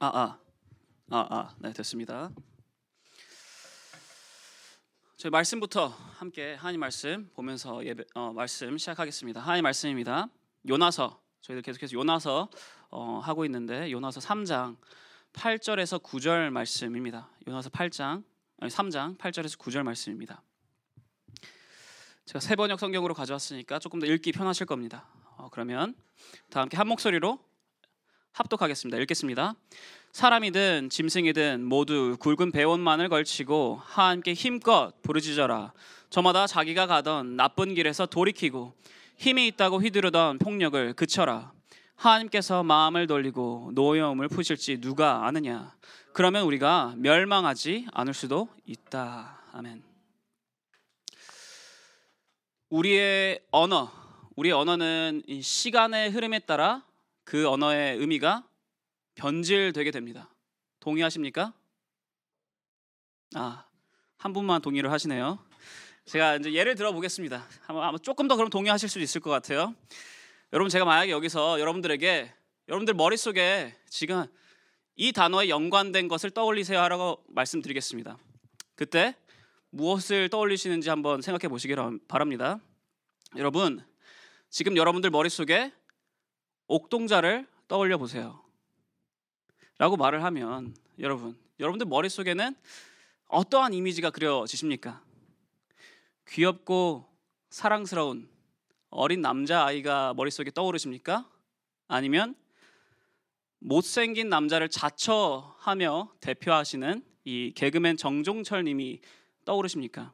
아, 아. 아, 아. 네, 됐습니다. 저희 말씀부터 함께 하나님 말씀 보면서 예배 어, 말씀 시작하겠습니다. 하나님 말씀입니다. 요나서 저희들 계속해서 요나서 어, 하고 있는데 요나서 3장 8절에서 9절 말씀입니다. 요나서 8장 아니 3장 8절에서 9절 말씀입니다. 제가 세 번역 성경으로 가져왔으니까 조금 더 읽기 편하실 겁니다. 어, 그러면 다 함께 한 목소리로 합독하겠습니다. 읽겠습니다. 사람이든 짐승이든 모두 굵은 배원만을 걸치고 하나님께 힘껏 부르짖어라. 저마다 자기가 가던 나쁜 길에서 돌이키고 힘이 있다고 휘두르던 폭력을 그쳐라. 하나님께서 마음을 돌리고 노여움을 푸실지 누가 아느냐. 그러면 우리가 멸망하지 않을 수도 있다. 아멘. 우리의 언어, 우리의 언어는 시간의 흐름에 따라 그 언어의 의미가 변질되게 됩니다. 동의하십니까? 아, 한 분만 동의를 하시네요. 제가 이제 예를 들어 보겠습니다. 아마 조금 더 그럼 동의하실 수 있을 것 같아요. 여러분 제가 만약에 여기서 여러분들에게 여러분들 머릿속에 지금 이 단어에 연관된 것을 떠올리세요 하라고 말씀드리겠습니다. 그때 무엇을 떠올리시는지 한번 생각해 보시기 바랍니다. 여러분, 지금 여러분들 머릿속에 옥동자를 떠올려 보세요. 라고 말을 하면 여러분, 여러분들 머릿속에는 어떠한 이미지가 그려지십니까? 귀엽고 사랑스러운 어린 남자아이가 머릿속에 떠오르십니까? 아니면 못생긴 남자를 자처하며 대표하시는 이 개그맨 정종철 님이 떠오르십니까?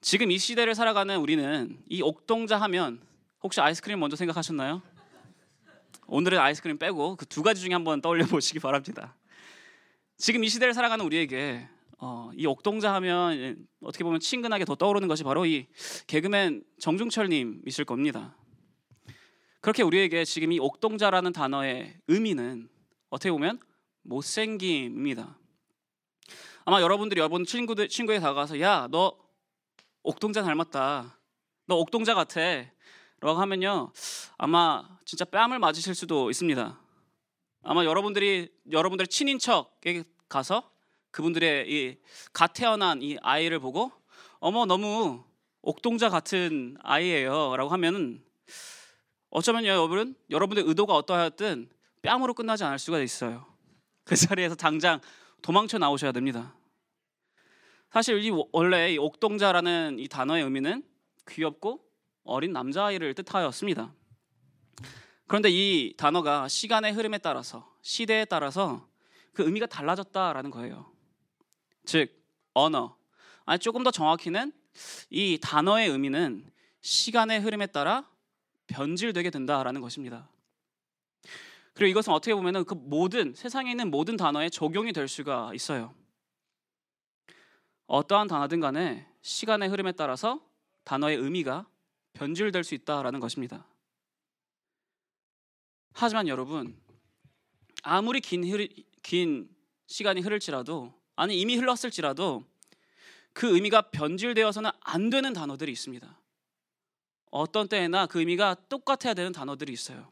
지금 이 시대를 살아가는 우리는 이 옥동자 하면 혹시 아이스크림 먼저 생각하셨나요? 오늘은 아이스크림 빼고 그 두 가지 중에 한번 떠올려 보시기 바랍니다. 지금 이 시대를 살아가는 우리에게 어, 이 옥동자 하면 어떻게 보면 친근하게 더 떠오르는 것이 바로 이 개그맨 정중철님이실 겁니다. 그렇게 우리에게 지금 이 옥동자라는 단어의 의미는 어떻게 보면 못생김입니다. 아마 여러분들이 여러분 친구들 친구에 다가가서 야 너 옥동자 닮았다. 너 옥동자 같아. 라고 하면요. 아마 진짜 뺨을 맞으실 수도 있습니다. 아마 여러분들이 여러분들의 친인척에게 가서 그분들의 이갓 태어난 이 아이를 보고 어머 너무 옥동자 같은 아이예요라고 하면은 어쩌면요 여러분 여러분의 의도가 어떠하였든 뺨으로 끝나지 않을 수가 있어요. 그 자리에서 당장 도망쳐 나오셔야 됩니다. 사실 이 원래 이 옥동자라는 이 단어의 의미는 귀엽고 어린 남자아이를 뜻하였습니다. 그런데 이 단어가 시간의 흐름에 따라서 시대에 따라서 그 의미가 달라졌다라는 거예요. 즉 언어 아니 조금 더 정확히는 이 단어의 의미는 시간의 흐름에 따라 변질되게 된다라는 것입니다. 그리고 이것은 어떻게 보면은 그 모든 세상에 있는 모든 단어에 적용이 될 수가 있어요. 어떠한 단어든 간에 시간의 흐름에 따라서 단어의 의미가 변질될 수 있다라는 것입니다. 하지만 여러분 아무리 긴, 흐르, 긴 시간이 흐를지라도 아니 이미 흘렀을지라도 그 의미가 변질되어서는 안 되는 단어들이 있습니다. 어떤 때에나 그 의미가 똑같아야 되는 단어들이 있어요.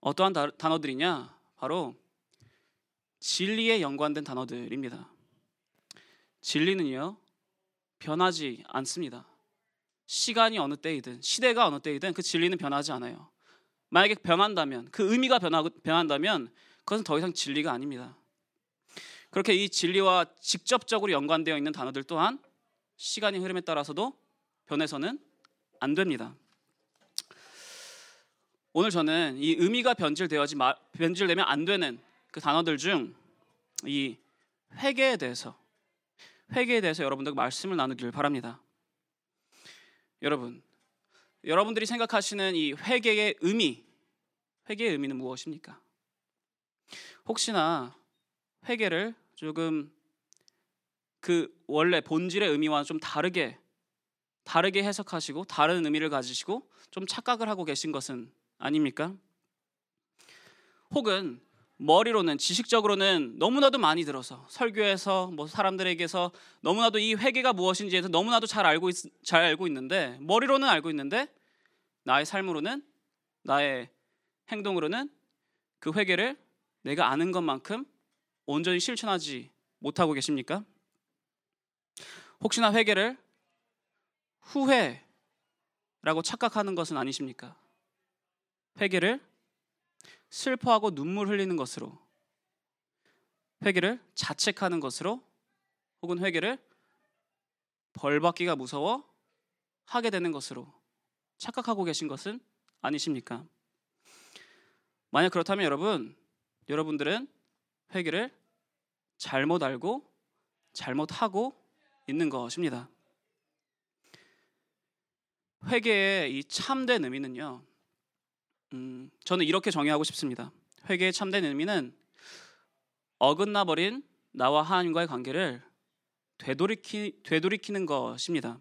어떠한 단어들이냐? 바로 진리에 연관된 단어들입니다. 진리는요, 변하지 않습니다. 시간이 어느 때이든 시대가 어느 때이든 그 진리는 변하지 않아요. 만약에 변한다면 그 의미가 변하, 변한다면 그것은 더 이상 진리가 아닙니다. 그렇게 이 진리와 직접적으로 연관되어 있는 단어들 또한 시간의 흐름에 따라서도 변해서는 안 됩니다. 오늘 저는 이 의미가 변질되어지 변질되면 안 되는 그 단어들 중 이 회개에 대해서 회개에 대해서 여러분들 말씀을 나누기를 바랍니다. 여러분, 여러분들이 생각하시는 이 회개의 의미, 회개의 의미는 무엇입니까? 혹시나 회개를 조금 그 원래 본질의 의미와 좀 다르게 다르게 해석하시고 다른 의미를 가지시고 좀 착각을 하고 계신 것은 아닙니까? 혹은 머리로는 지식적으로는 너무나도 많이 들어서 설교에서 뭐 사람들에게서 너무나도 이 회개가 무엇인지에서 너무나도 잘 알고 있, 잘 알고 있는데 머리로는 알고 있는데 나의 삶으로는 나의 행동으로는 그 회개를 내가 아는 것만큼 온전히 실천하지 못하고 계십니까? 혹시나 회개를 후회라고 착각하는 것은 아니십니까? 회개를 슬퍼하고 눈물 흘리는 것으로 회개를 자책하는 것으로 혹은 회개를 벌 받기가 무서워 하게 되는 것으로 착각하고 계신 것은 아니십니까? 만약 그렇다면 여러분, 여러분들은 회개를 잘못 알고 잘못하고 있는 것입니다. 회개의 이 참된 의미는요. 음, 저는 이렇게 정의하고 싶습니다. 회개의 참된 의미는 어긋나 버린 나와 하나님과의 관계를 되돌이키, 되돌이키는 것입니다.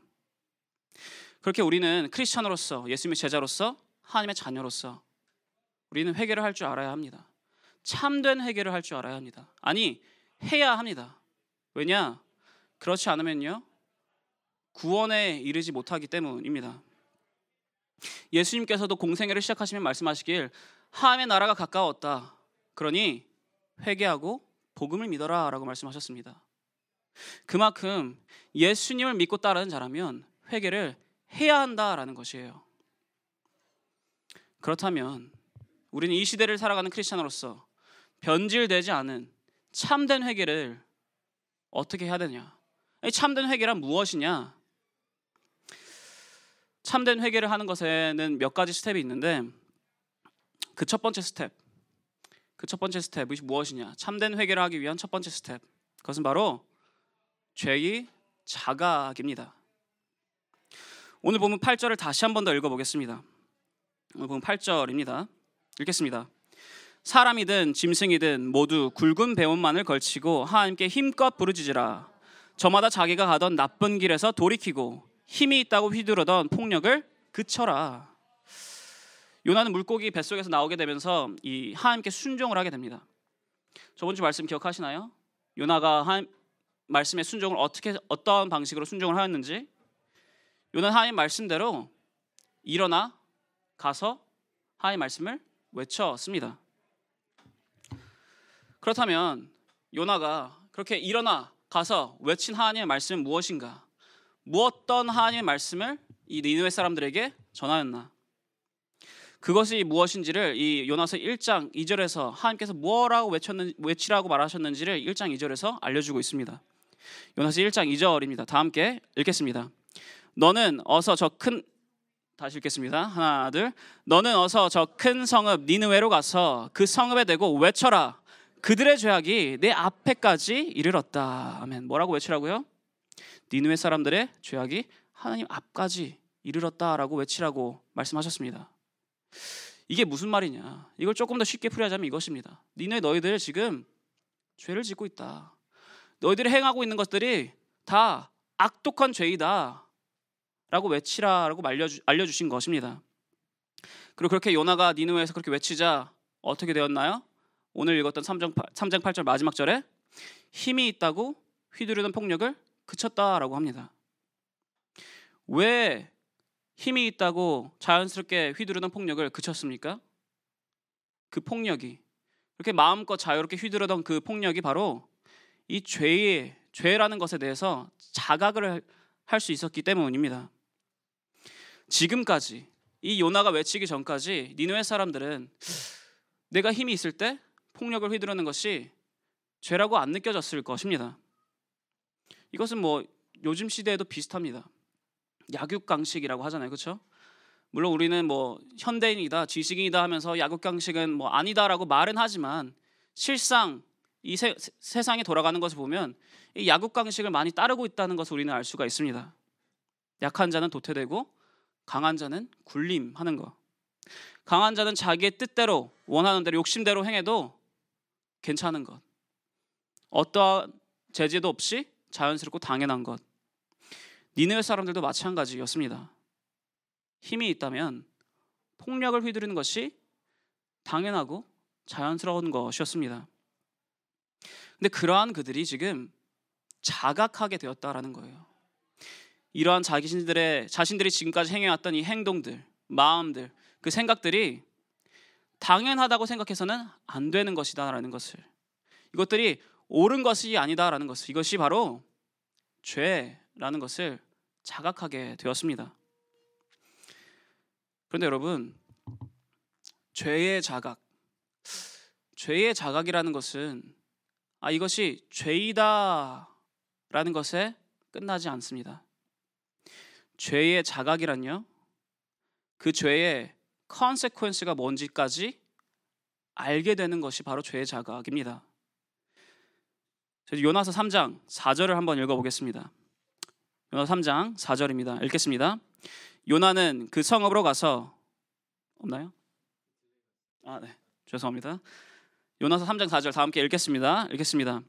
그렇게 우리는 크리스천으로서 예수님의 제자로서 하나님의 자녀로서 우리는 회개를 할 줄 알아야 합니다. 참된 회개를 할 줄 알아야 합니다. 아니 해야 합니다. 왜냐? 그렇지 않으면요 구원에 이르지 못하기 때문입니다. 예수님께서도 공생애를 시작하시면 말씀하시길 하나님의 나라가 가까웠다. 그러니 회개하고 복음을 믿어라라고 말씀하셨습니다. 그만큼 예수님을 믿고 따르는 자라면 회개를 해야 한다라는 것이에요. 그렇다면 우리는 이 시대를 살아가는 크리스천으로서 변질되지 않은 참된 회개를 어떻게 해야 되냐? 참된 회개란 무엇이냐? 참된 회개를 하는 것에는 몇 가지 step이 있는데 그 첫 번째 스텝, 그 첫 번째 step이 무엇이냐? 참된 회개를 하기 위한 첫 번째 스텝, 그것은 바로 죄의 자각입니다. 오늘 본문 8절을 다시 한 번 더 읽어보겠습니다. 오늘 본문 8절입니다. 읽겠습니다. 사람이든 짐승이든 모두 굵은 베옷만을 걸치고 하나님께 힘껏 부르짖으라. 저마다 자기가 가던 나쁜 길에서 돌이키고 힘이 있다고 휘두르던 폭력을 그쳐라. 요나는 물고기 뱃속에서 나오게 되면서 이 하나님께 순종을 하게 됩니다. 저번 주 말씀 기억하시나요? 요나가 하나님 말씀의 순종을 어떻게 어떤 방식으로 순종을 하였는지 요나는 하나님 말씀대로 일어나 가서 하나님 말씀을 외쳤습니다. 그렇다면 요나가 그렇게 일어나 가서 외친 하나님의 말씀은 무엇인가? 무엇던 하나님의 말씀을 이 니느웨 사람들에게 전하였나? 그것이 무엇인지를 이 요나서 1장 2절에서 하나님께서 뭐라고 외쳤는 외치라고 말하셨는지를 1장 2절에서 알려주고 있습니다. 요나서 1장 2절입니다. 다 함께 읽겠습니다. 너는 어서 저 큰 다시 읽겠습니다. 하나 둘. 너는 어서 저 큰 성읍 니느웨로 가서 그 성읍에 대고 외쳐라. 그들의 죄악이 내 앞에까지 이르렀다. 아멘. 뭐라고 외치라고요? 니느웨 사람들의 죄악이 하나님 앞까지 이르렀다라고 외치라고 말씀하셨습니다. 이게 무슨 말이냐? 이걸 조금 더 쉽게 풀이하자면 이것입니다. 니네 너희들 지금 죄를 짓고 있다. 너희들이 행하고 있는 것들이 다 악독한 죄이다. 라고 외치라라고 알려주, 알려주신 것입니다. 그리고 그렇게 요나가 니누에서 그렇게 외치자 어떻게 되었나요? 오늘 읽었던 3장, 3장 8절 마지막 절에 힘이 있다고 휘두르던 폭력을 그쳤다라고 합니다. 왜 힘이 있다고 자연스럽게 휘두르던 폭력을 그쳤습니까? 그 폭력이 그렇게 마음껏 자유롭게 휘두르던 그 폭력이 바로 이 죄의 죄라는 것에 대해서 자각을 할 수 있었기 때문입니다. 지금까지 이 요나가 외치기 전까지 니누의 사람들은 내가 힘이 있을 때 폭력을 휘두르는 것이 죄라고 안 느껴졌을 것입니다. 이것은 뭐 요즘 시대에도 비슷합니다. 약육강식이라고 하잖아요, 그렇죠? 물론 우리는 뭐 현대인이다, 지식인이다 하면서 약육강식은 뭐 아니다라고 말은 하지만 실상 이 세, 세상에 돌아가는 것을 보면 이 약육강식을 많이 따르고 있다는 것을 우리는 알 수가 있습니다. 약한 자는 도태되고 강한 자는 굴림하는 거. 강한 자는 자기의 뜻대로 원하는 대로 욕심대로 행해도 괜찮은 것. 어떠한 제재도 없이 자연스럽고 당연한 것. 니느웨 사람들도 마찬가지였습니다. 힘이 있다면 폭력을 휘두르는 것이 당연하고 자연스러운 것이었습니다. 근데 그러한 그들이 지금 자각하게 되었다라는 거예요. 이러한 자신들의 자신들이 지금까지 행해왔던 이 행동들, 마음들, 그 생각들이 당연하다고 생각해서는 안 되는 것이다라는 것을 이것들이 옳은 것이 아니다라는 것을 이것이 바로 죄라는 것을 자각하게 되었습니다. 그런데 여러분 죄의 자각 죄의 자각이라는 것은 아 이것이 죄이다라는 것에 끝나지 않습니다. 죄의 자각이란요. 그 죄의 컨세퀀스가 뭔지까지 알게 되는 것이 바로 죄의 자각입니다. 요나서 3장 4절을 한번 읽어 보겠습니다. 요나서 3장 4절입니다. 읽겠습니다. 요나는 그 성읍으로 가서 없나요? 아, 네. 죄송합니다. 요나서 3장 4절 다 함께 읽겠습니다. 읽겠습니다.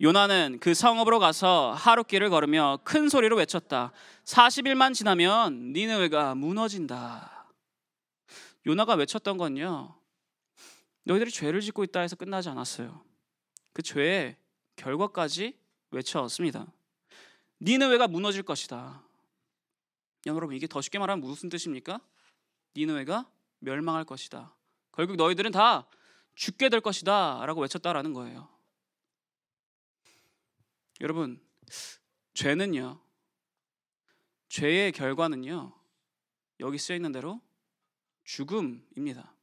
요나는 그 성읍으로 가서 하룻길을 걸으며 큰 소리로 외쳤다. 40일만 지나면 니느웨가 무너진다. 요나가 외쳤던 건요. 너희들이 죄를 짓고 있다 해서 끝나지 않았어요. 그 죄의 결과까지 외쳐왔습니다. 니느웨가 무너질 것이다. 여러분 이게 더 쉽게 말하면 무슨 뜻입니까? 니느웨가 멸망할 것이다. 결국 너희들은 다 죽게 될 것이다라고 외쳤다라는 거예요. 여러분 죄는요. 죄의 결과는요. 여기 쓰여 있는 대로 죽음입니다.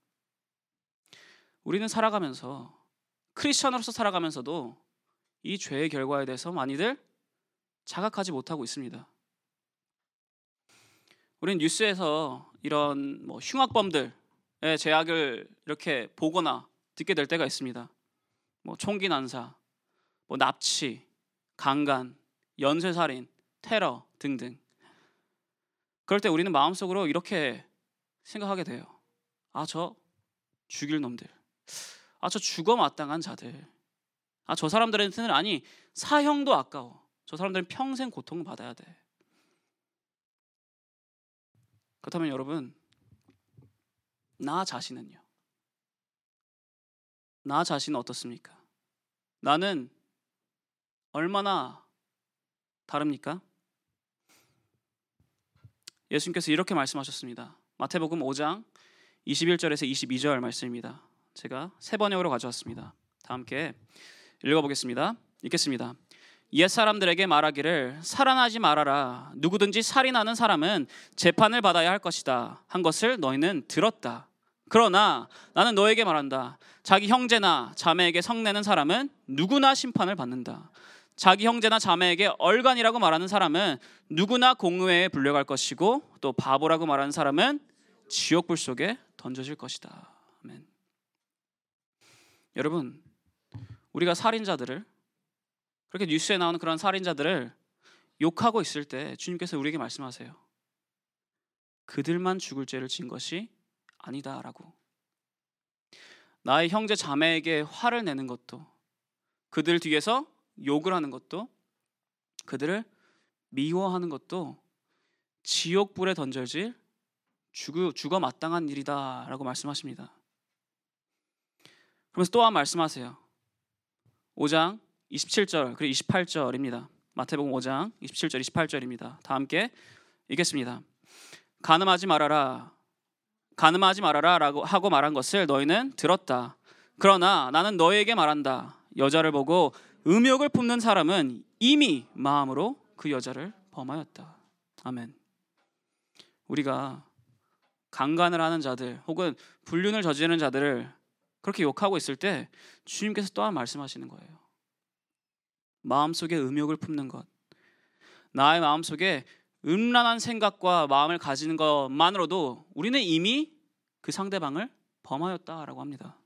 우리는 살아가면서 크리스천으로서 살아가면서도 이 죄의 결과에 대해서 많이들 자각하지 못하고 있습니다. 우리는 뉴스에서 이런 뭐 흉악범들의 죄악을 이렇게 보거나 듣게 될 때가 있습니다. 뭐 총기 난사, 뭐 납치, 강간, 연쇄 살인, 테러 등등. 그럴 때 우리는 마음속으로 이렇게 생각하게 돼요. 아, 저 죽일 놈들. 아, 저 죽어 마땅한 자들. 아, 저 사람들한테는 아니 사형도 아까워. 저 사람들은 평생 고통을 받아야 돼. 그렇다면 여러분, 나 자신은요? 나 자신은 어떻습니까? 나는 얼마나 다릅니까? 예수님께서 이렇게 말씀하셨습니다. 마태복음 5장 21절에서 22절 말씀입니다. 제가 세 번역으로 가져왔습니다. 다 함께 읽어보겠습니다. 읽겠습니다. 옛 사람들에게 말하기를 살아나지 말아라. 누구든지 살인하는 사람은 재판을 받아야 할 것이다. 한 것을 너희는 들었다. 그러나 나는 너에게 말한다. 자기 형제나 자매에게 성내는 사람은 누구나 심판을 받는다. 자기 형제나 자매에게 얼간이라고 말하는 사람은 누구나 공의회에 불려갈 것이고 또 바보라고 말하는 사람은 지옥불 속에 던져질 것이다. 아멘. 여러분, 우리가 살인자들을 그렇게 뉴스에 나오는 그런 살인자들을 욕하고 있을 때 주님께서 우리에게 말씀하세요. 그들만 죽을 죄를 진 것이 아니다라고. 나의 형제 자매에게 화를 내는 것도 그들 뒤에서 욕을 하는 것도 그들을 미워하는 것도 지옥 불에 던져질 죽어, 죽어 마땅한 일이다라고 말씀하십니다. 그러면서 또한 말씀하세요. 5장 27절 그리고 28절입니다. 마태복음 5장 27절 28절입니다. 다 함께 읽겠습니다. 가늠하지 말아라. 가늠하지 말아라라고 하고 말한 것을 너희는 들었다. 그러나 나는 너희에게 말한다. 여자를 보고 음욕을 품는 사람은 이미 마음으로 그 여자를 범하였다. 아멘. 우리가 강간을 하는 자들 혹은 불륜을 저지르는 자들을 그렇게 욕하고 있을 때 주님께서 또한 말씀하시는 거예요. 마음속에 음욕을 품는 것. 나의 마음속에 음란한 생각과 마음을 가지는 것만으로도 우리는 이미 그 상대방을 범하였다라고 합니다.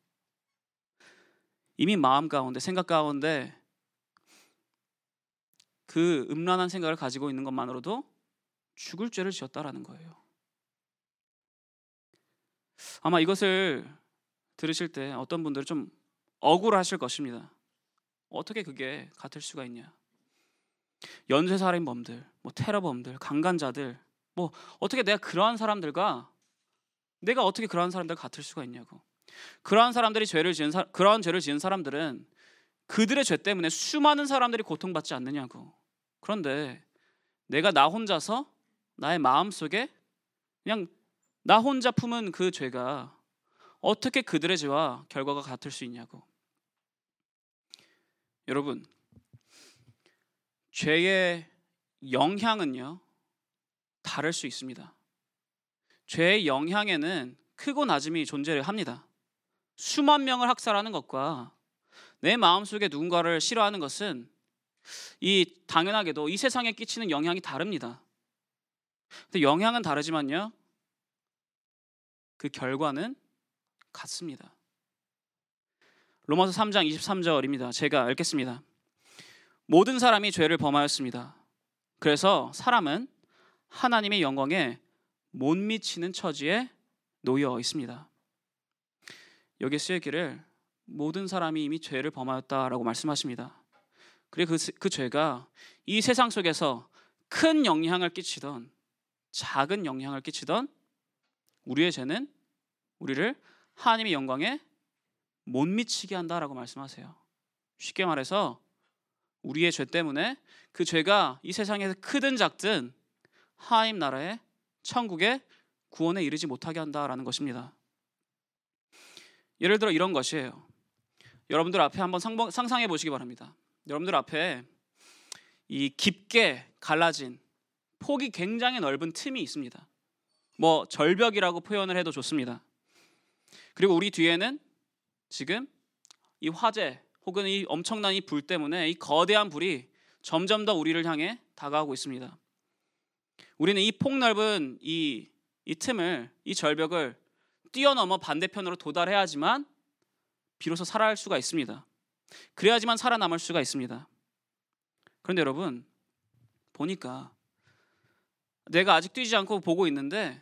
이미 마음 가운데 생각 가운데 그 음란한 생각을 가지고 있는 것만으로도 죽을 죄를 지었다라는 거예요. 아마 이것을 들으실 때 어떤 분들은 좀 억울하실 것입니다. 어떻게 그게 같을 수가 있냐? 연쇄 살인범들, 뭐 테러범들, 강간자들, 뭐 어떻게 내가 그러한 사람들과 내가 어떻게 그러한 사람들 같을 수가 있냐고. 그러한 사람들이 죄를 지은 사, 그러한 죄를 지은 사람들은 그들의 죄 때문에 수많은 사람들이 고통받지 않느냐고. 그런데 내가 나 혼자서 나의 마음 속에 그냥 나 혼자 품은 그 죄가 어떻게 그들의 죄와 결과가 같을 수 있냐고. 여러분, 죄의 영향은요, 다를 수 있습니다. 죄의 영향에는 크고 낮음이 존재를 합니다. 수만 명을 학살하는 것과 내 마음속에 누군가를 싫어하는 것은 이 당연하게도 이 세상에 끼치는 영향이 다릅니다. 근데 영향은 다르지만요. 그 결과는 같습니다. 로마서 3장 23절입니다. 제가 읽겠습니다. 모든 사람이 죄를 범하였습니다. 그래서 사람은 하나님의 영광에 못 미치는 처지에 놓여 있습니다. 여기에 쓰였기를 모든 사람이 이미 죄를 범하였다라고 말씀하십니다. 그리고 그, 그 죄가 이 세상 속에서 큰 영향을 끼치던 작은 영향을 끼치던 우리의 죄는 우리를 하나님의 영광에 못 미치게 한다라고 말씀하세요. 쉽게 말해서 우리의 죄 때문에 그 죄가 이 세상에서 크든 작든 하나님 나라의 천국의 구원에 이르지 못하게 한다라는 것입니다. 예를 들어 이런 것이에요. 여러분들 앞에 한번 상상해 보시기 바랍니다. 여러분들 앞에 이 깊게 갈라진 폭이 굉장히 넓은 틈이 있습니다. 뭐 절벽이라고 표현을 해도 좋습니다. 그리고 우리 뒤에는 지금 이 화재 혹은 이 엄청난 이 불 때문에 이 거대한 불이 점점 더 우리를 향해 다가오고 있습니다. 우리는 이 폭넓은 이, 이 틈을 이 절벽을 뛰어넘어 반대편으로 도달해야지만 비로소 살아갈 수가 있습니다. 그래야지만 살아남을 수가 있습니다. 그런데 여러분 보니까 내가 아직 뛰지 않고 보고 있는데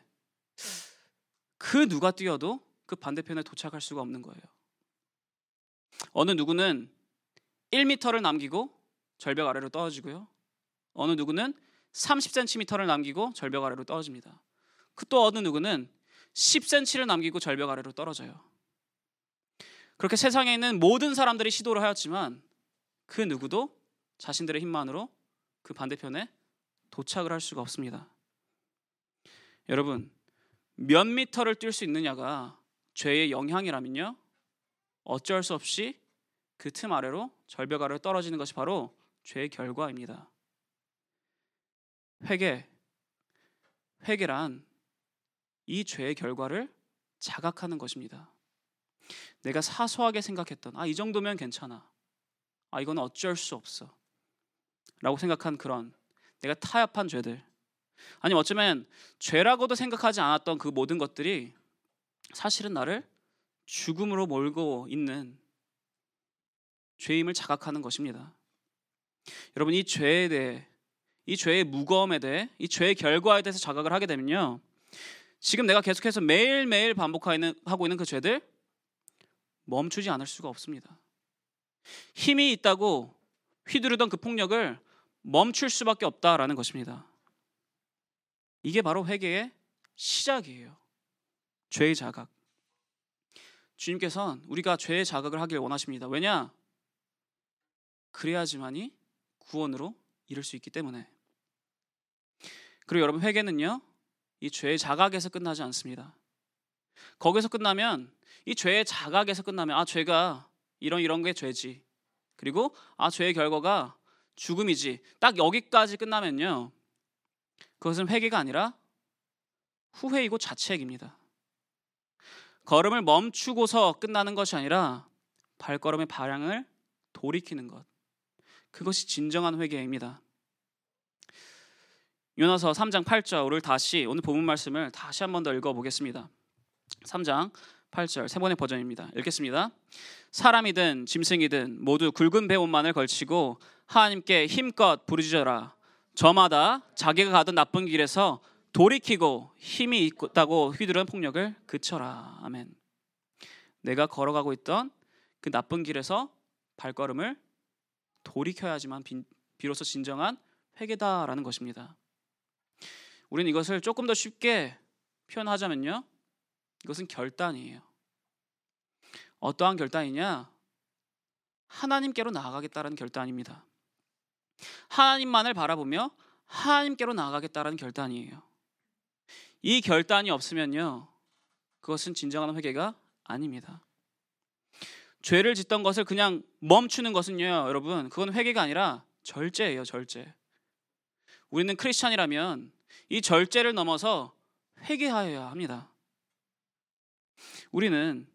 그 누가 뛰어도 그 반대편에 도착할 수가 없는 거예요. 어느 누구는 1m를 남기고 절벽 아래로 떨어지고요. 어느 누구는 30cm를 남기고 절벽 아래로 떨어집니다. 그 또 어느 누구는 10cm를 남기고 절벽 아래로 떨어져요. 그렇게 세상에 있는 모든 사람들이 시도를 하였지만 그 누구도 자신들의 힘만으로 그 반대편에 도착을 할 수가 없습니다. 여러분, 몇 미터를 뛸 수 있느냐가 죄의 영향이라면요. 어쩔 수 없이 그 틈 아래로 절벽 아래로 떨어지는 것이 바로 죄의 결과입니다. 회개, 회개란 이 죄의 결과를 자각하는 것입니다. 내가 사소하게 생각했던 아 이 정도면 괜찮아. 아 이건 어쩔 수 없어. 라고 생각한 그런 내가 타협한 죄들 아니면 어쩌면 죄라고도 생각하지 않았던 그 모든 것들이 사실은 나를 죽음으로 몰고 있는 죄임을 자각하는 것입니다. 여러분 이 죄에 대해 이 죄의 무거움에 대해 이 죄의 결과에 대해서 자각을 하게 되면요. 지금 내가 계속해서 매일매일 반복하고 있는 그 죄들 멈추지 않을 수가 없습니다. 힘이 있다고 휘두르던 그 폭력을 멈출 수밖에 없다라는 것입니다. 이게 바로 회개의 시작이에요. 죄의 자각. 주님께서는 우리가 죄의 자각을 하길 원하십니다. 왜냐? 그래야지만이 구원으로 이룰 수 있기 때문에. 그리고 여러분 회개는요. 이 죄의 자각에서 끝나지 않습니다. 거기서 끝나면 이 죄의 자각에서 끝나면 아 죄가 이런 이런 게 죄지. 그리고 아 죄의 결과가 죽음이지. 딱 여기까지 끝나면요. 그것은 회개가 아니라 후회이고 자책입니다. 걸음을 멈추고서 끝나는 것이 아니라 발걸음의 방향을 돌이키는 것. 그것이 진정한 회개입니다. 요나서 3장 8절을 다시 오늘 본문 말씀을 다시 한 번 더 읽어 보겠습니다. 3장 8절 세 번의 버전입니다. 읽겠습니다. 사람이든 짐승이든 모두 굵은 배옷만을 걸치고 하나님께 힘껏 부르짖어라. 저마다 자기가 가던 나쁜 길에서 돌이키고 힘이 있다고 휘두른 폭력을 그쳐라. 아멘. 내가 걸어가고 있던 그 나쁜 길에서 발걸음을 돌이켜야지만 비로소 진정한 회개다라는 것입니다. 우리는 이것을 조금 더 쉽게 표현하자면요. 이것은 결단이에요. 어떠한 결단이냐? 하나님께로 나아가겠다는 결단입니다. 하나님만을 바라보며 하나님께로 나아가겠다는 결단이에요. 이 결단이 없으면요. 그것은 진정한 회개가 아닙니다. 죄를 짓던 것을 그냥 멈추는 것은요, 여러분, 그건 회개가 아니라 절제예요, 절제. 우리는 크리스찬이라면 이 절제를 넘어서 회개하여야 합니다. 우리는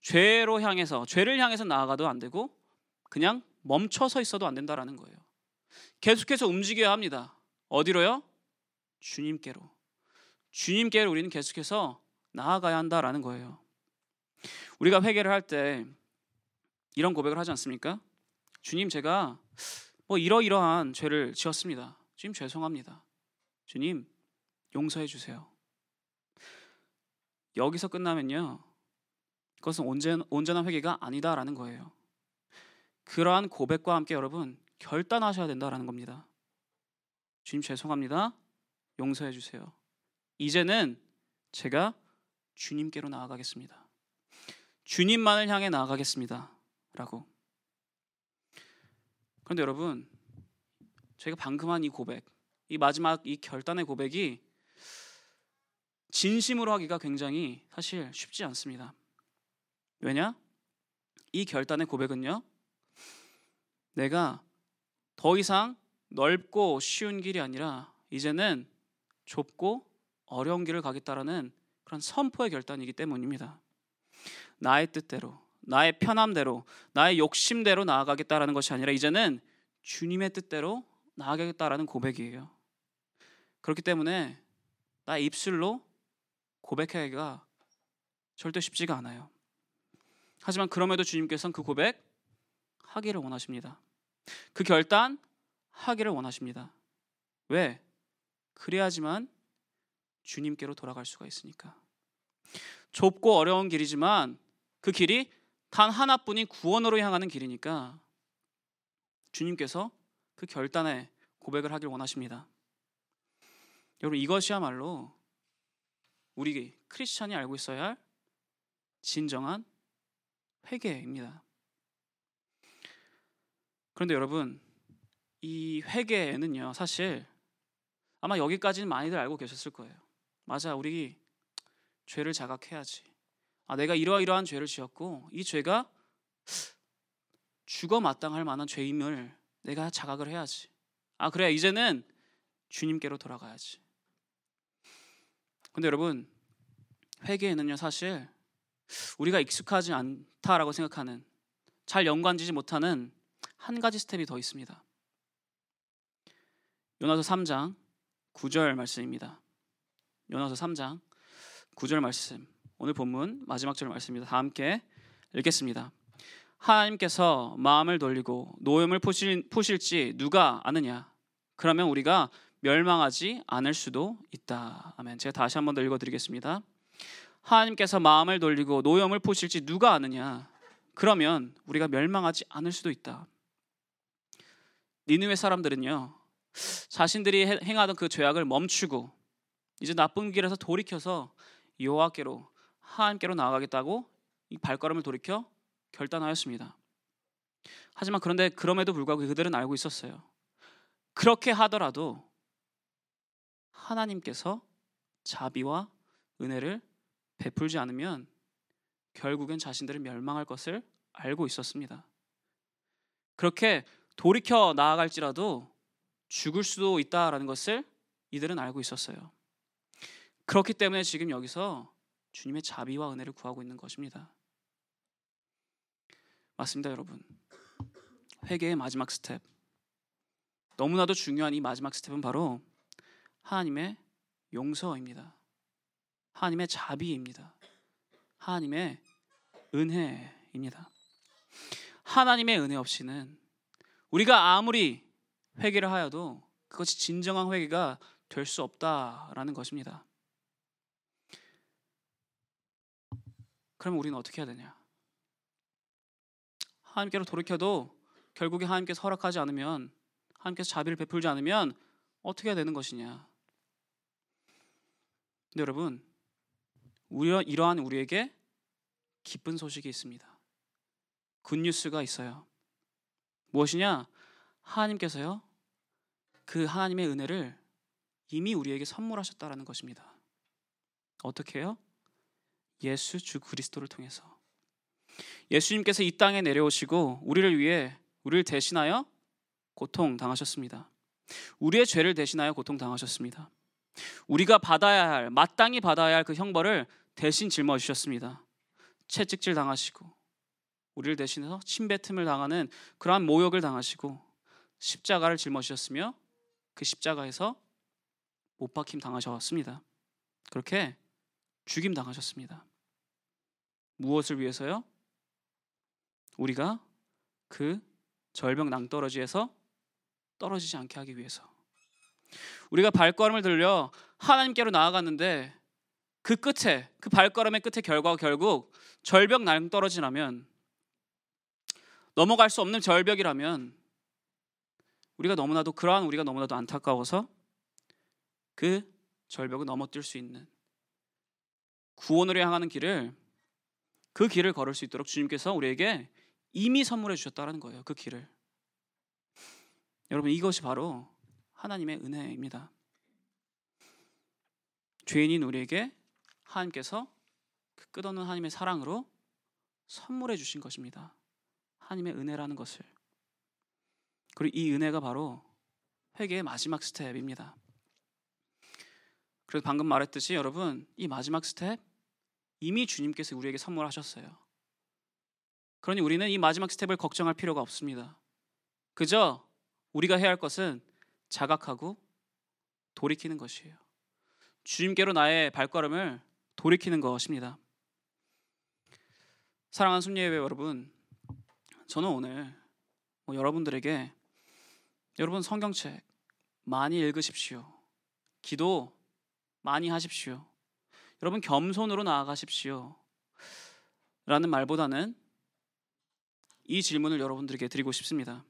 죄로 향해서 죄를 향해서 나아가도 안 되고 그냥 멈춰서 있어도 안 된다라는 거예요. 계속해서 움직여야 합니다. 어디로요? 주님께로. 주님께로 우리는 계속해서 나아가야 한다라는 거예요. 우리가 회개를 할 때 이런 고백을 하지 않습니까? 주님 제가 뭐 이러이러한 죄를 지었습니다. 주님 죄송합니다. 주님 용서해 주세요. 여기서 끝나면요. 그것은 온전, 온전한 회개가 아니다라는 거예요. 그러한 고백과 함께 여러분 결단하셔야 된다라는 겁니다. 주님 죄송합니다. 용서해 주세요. 이제는 제가 주님께로 나아가겠습니다. 주님만을 향해 나아가겠습니다. 라고. 그런데 여러분, 저희가 방금 한 이 고백, 이 마지막 이 결단의 고백이 진심으로 하기가 굉장히 사실 쉽지 않습니다. 왜냐? 이 결단의 고백은요, 내가 더 이상 넓고 쉬운 길이 아니라 이제는 좁고 어려운 길을 가겠다라는 그런 선포의 결단이기 때문입니다. 나의 뜻대로, 나의 편함대로, 나의 욕심대로 나아가겠다라는 것이 아니라 이제는 주님의 뜻대로 나아가겠다라는 고백이에요. 그렇기 때문에 나 입술로 고백하기가 절대 쉽지가 않아요. 하지만 그럼에도 주님께서는 그 고백 하기를 원하십니다. 그 결단 하기를 원하십니다. 왜? 그래야지만 주님께로 돌아갈 수가 있으니까. 좁고 어려운 길이지만 그 길이 단 하나뿐인 구원으로 향하는 길이니까 주님께서 그 결단에 고백을 하길 원하십니다. 여러분 이것이야말로 우리 크리스찬이 알고 있어야 할 진정한 회개입니다. 그런데 여러분 이 회개는요 사실 아마 여기까지는 많이들 알고 계셨을 거예요. 맞아 우리 죄를 자각해야지. 아, 내가 이러이러한 죄를 지었고 이 죄가 죽어 마땅할 만한 죄임을 내가 자각을 해야지. 아, 그래. 이제는 주님께로 돌아가야지. 근데 여러분, 회개에는요, 사실 우리가 익숙하지 않다라고 생각하는 잘 연관지지 못하는 한 가지 스텝이 더 있습니다. 요나서 3장 9절 말씀입니다. 요나서 3장 9절 말씀. 오늘 본문 마지막 절 말씀입니다. 다 함께 읽겠습니다. 하나님께서 마음을 돌리고 노염을 푸실, 푸실지 누가 아느냐? 그러면 우리가 멸망하지 않을 수도 있다. 아멘. 제가 다시 한 번 더 읽어드리겠습니다. 하나님께서 마음을 돌리고 노염을 푸실지 누가 아느냐? 그러면 우리가 멸망하지 않을 수도 있다. 니느웨 사람들은요 자신들이 행하던 그 죄악을 멈추고 이제 나쁜 길에서 돌이켜서 여호와께로 하나님께로 나아가겠다고 이 발걸음을 돌이켜 결단하였습니다. 하지만 그런데 그럼에도 불구하고 그들은 알고 있었어요. 그렇게 하더라도 하나님께서 자비와 은혜를 베풀지 않으면 결국엔 자신들은 멸망할 것을 알고 있었습니다. 그렇게 돌이켜 나아갈지라도 죽을 수도 있다라는 것을 이들은 알고 있었어요. 그렇기 때문에 지금 여기서 주님의 자비와 은혜를 구하고 있는 것입니다. 맞습니다, 여러분. 회개의 마지막 스텝. 너무나도 중요한 이 마지막 스텝은 바로 하나님의 용서입니다. 하나님의 자비입니다. 하나님의 은혜입니다. 하나님의 은혜 없이는 우리가 아무리 회개를 하여도 그것이 진정한 회개가 될 수 없다라는 것입니다. 그러면 우리는 어떻게 해야 되냐? 하나님께로 돌이켜도 결국에 하나님께서 허락하지 않으면 하나님께서 자비를 베풀지 않으면 어떻게 해야 되는 것이냐? 근데 여러분, 이러한 우리에게 기쁜 소식이 있습니다. 굿뉴스가 있어요. 무엇이냐? 하나님께서요. 그 하나님의 은혜를 이미 우리에게 선물하셨다라는 것입니다. 어떻게 해요? 예수 주 그리스도를 통해서 예수님께서 이 땅에 내려오시고 우리를 위해 우리를 대신하여 고통 당하셨습니다. 우리의 죄를 대신하여 고통 당하셨습니다. 우리가 받아야 할 마땅히 받아야 할 그 형벌을 대신 짊어 주셨습니다. 채찍질 당하시고 우리를 대신해서 침뱉음을 당하는 그러한 모욕을 당하시고 십자가를 짊어지셨으며 그 십자가에서 못 박힘 당하셨습니다. 그렇게 죽임 당하셨습니다. 무엇을 위해서요? 우리가 그 절벽 낭떠러지에서 떨어지지 않게 하기 위해서. 우리가 발걸음을 들려 하나님께로 나아갔는데 그 끝에 그 발걸음의 끝에 결과가 결국 절벽 낭떠러지라면 넘어갈 수 없는 절벽이라면 우리가 너무나도 그러한 우리가 너무나도 안타까워서 그 절벽을 넘어뛸 수 있는 구원으로 향하는 길을 그 길을 걸을 수 있도록 주님께서 우리에게 이미 선물해 주셨다라는 거예요. 그 길을. 여러분 이것이 바로 하나님의 은혜입니다. 죄인인 우리에게 하나님께서 그 끝없는 하나님의 사랑으로 선물해 주신 것입니다. 하나님의 은혜라는 것을. 그리고 이 은혜가 바로 회개의 마지막 step입니다. 그래서 방금 말했듯이 여러분 이 마지막 스텝 이미 주님께서 우리에게 선물하셨어요. 그러니 우리는 이 마지막 step을 걱정할 필요가 없습니다. 그저 우리가 해야 할 것은 자각하고 돌이키는 것이에요. 주님께로 나의 발걸음을 돌이키는 것입니다. 사랑하는 순례예배 여러분, 저는 오늘 뭐 여러분들에게 여러분 성경책 많이 읽으십시오. 기도 많이 하십시오. 여러분 겸손으로 나아가십시오. 라는 말보다는 이 질문을 여러분들에게 드리고 싶습니다.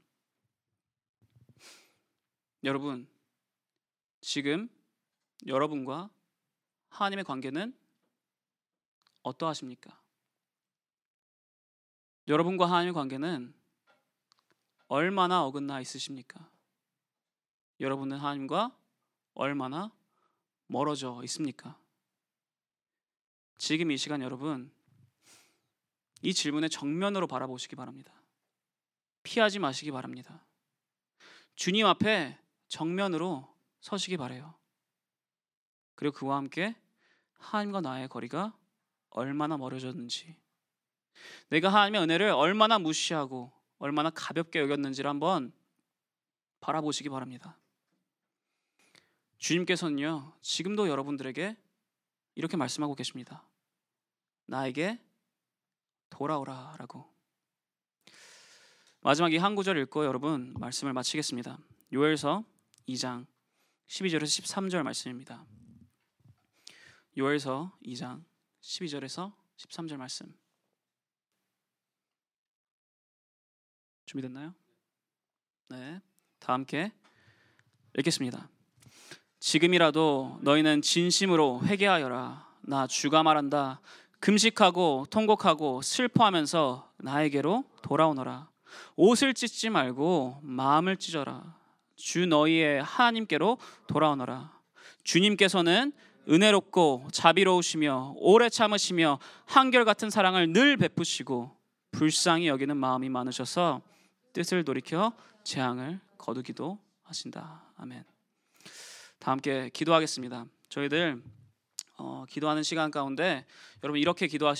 여러분, 지금 여러분과 하나님의 관계는 어떠하십니까? 여러분과 하나님의 관계는 얼마나 어긋나 있으십니까? 여러분은 하나님과 얼마나 멀어져 있습니까? 지금 이 시간 여러분 이 질문에 정면으로 바라보시기 바랍니다. 피하지 마시기 바랍니다. 주님 앞에 정면으로 서시기 바래요. 그리고 그와 함께 하나님과 나의 거리가 얼마나 멀어졌는지 내가 하나님의 은혜를 얼마나 무시하고 얼마나 가볍게 여겼는지를 한번 바라보시기 바랍니다. 주님께서는요, 지금도 여러분들에게 이렇게 말씀하고 계십니다. 나에게 돌아오라 라고. 마지막 이 한 구절 읽고 여러분 말씀을 마치겠습니다. 요엘서 2장 12절에서 13절 말씀입니다. 요엘서 2장 12절에서 13절 말씀. 준비됐나요? 네. 다 함께 읽겠습니다. 지금이라도 너희는 진심으로 회개하여라. 나 주가 말한다. 금식하고 통곡하고 슬퍼하면서 나에게로 돌아오너라. 옷을 찢지 말고 마음을 찢어라. 주 너희의 하나님께로 돌아오너라. 주님께서는 은혜롭고 자비로우시며 오래 참으시며 한결같은 사랑을 늘 베푸시고 불쌍히 여기는 마음이 많으셔서 뜻을 돌이켜 재앙을 거두기도 하신다. 아멘. 다 함께 기도하겠습니다. 저희들 어, 기도하는 시간 가운데 여러분 이렇게 기도하시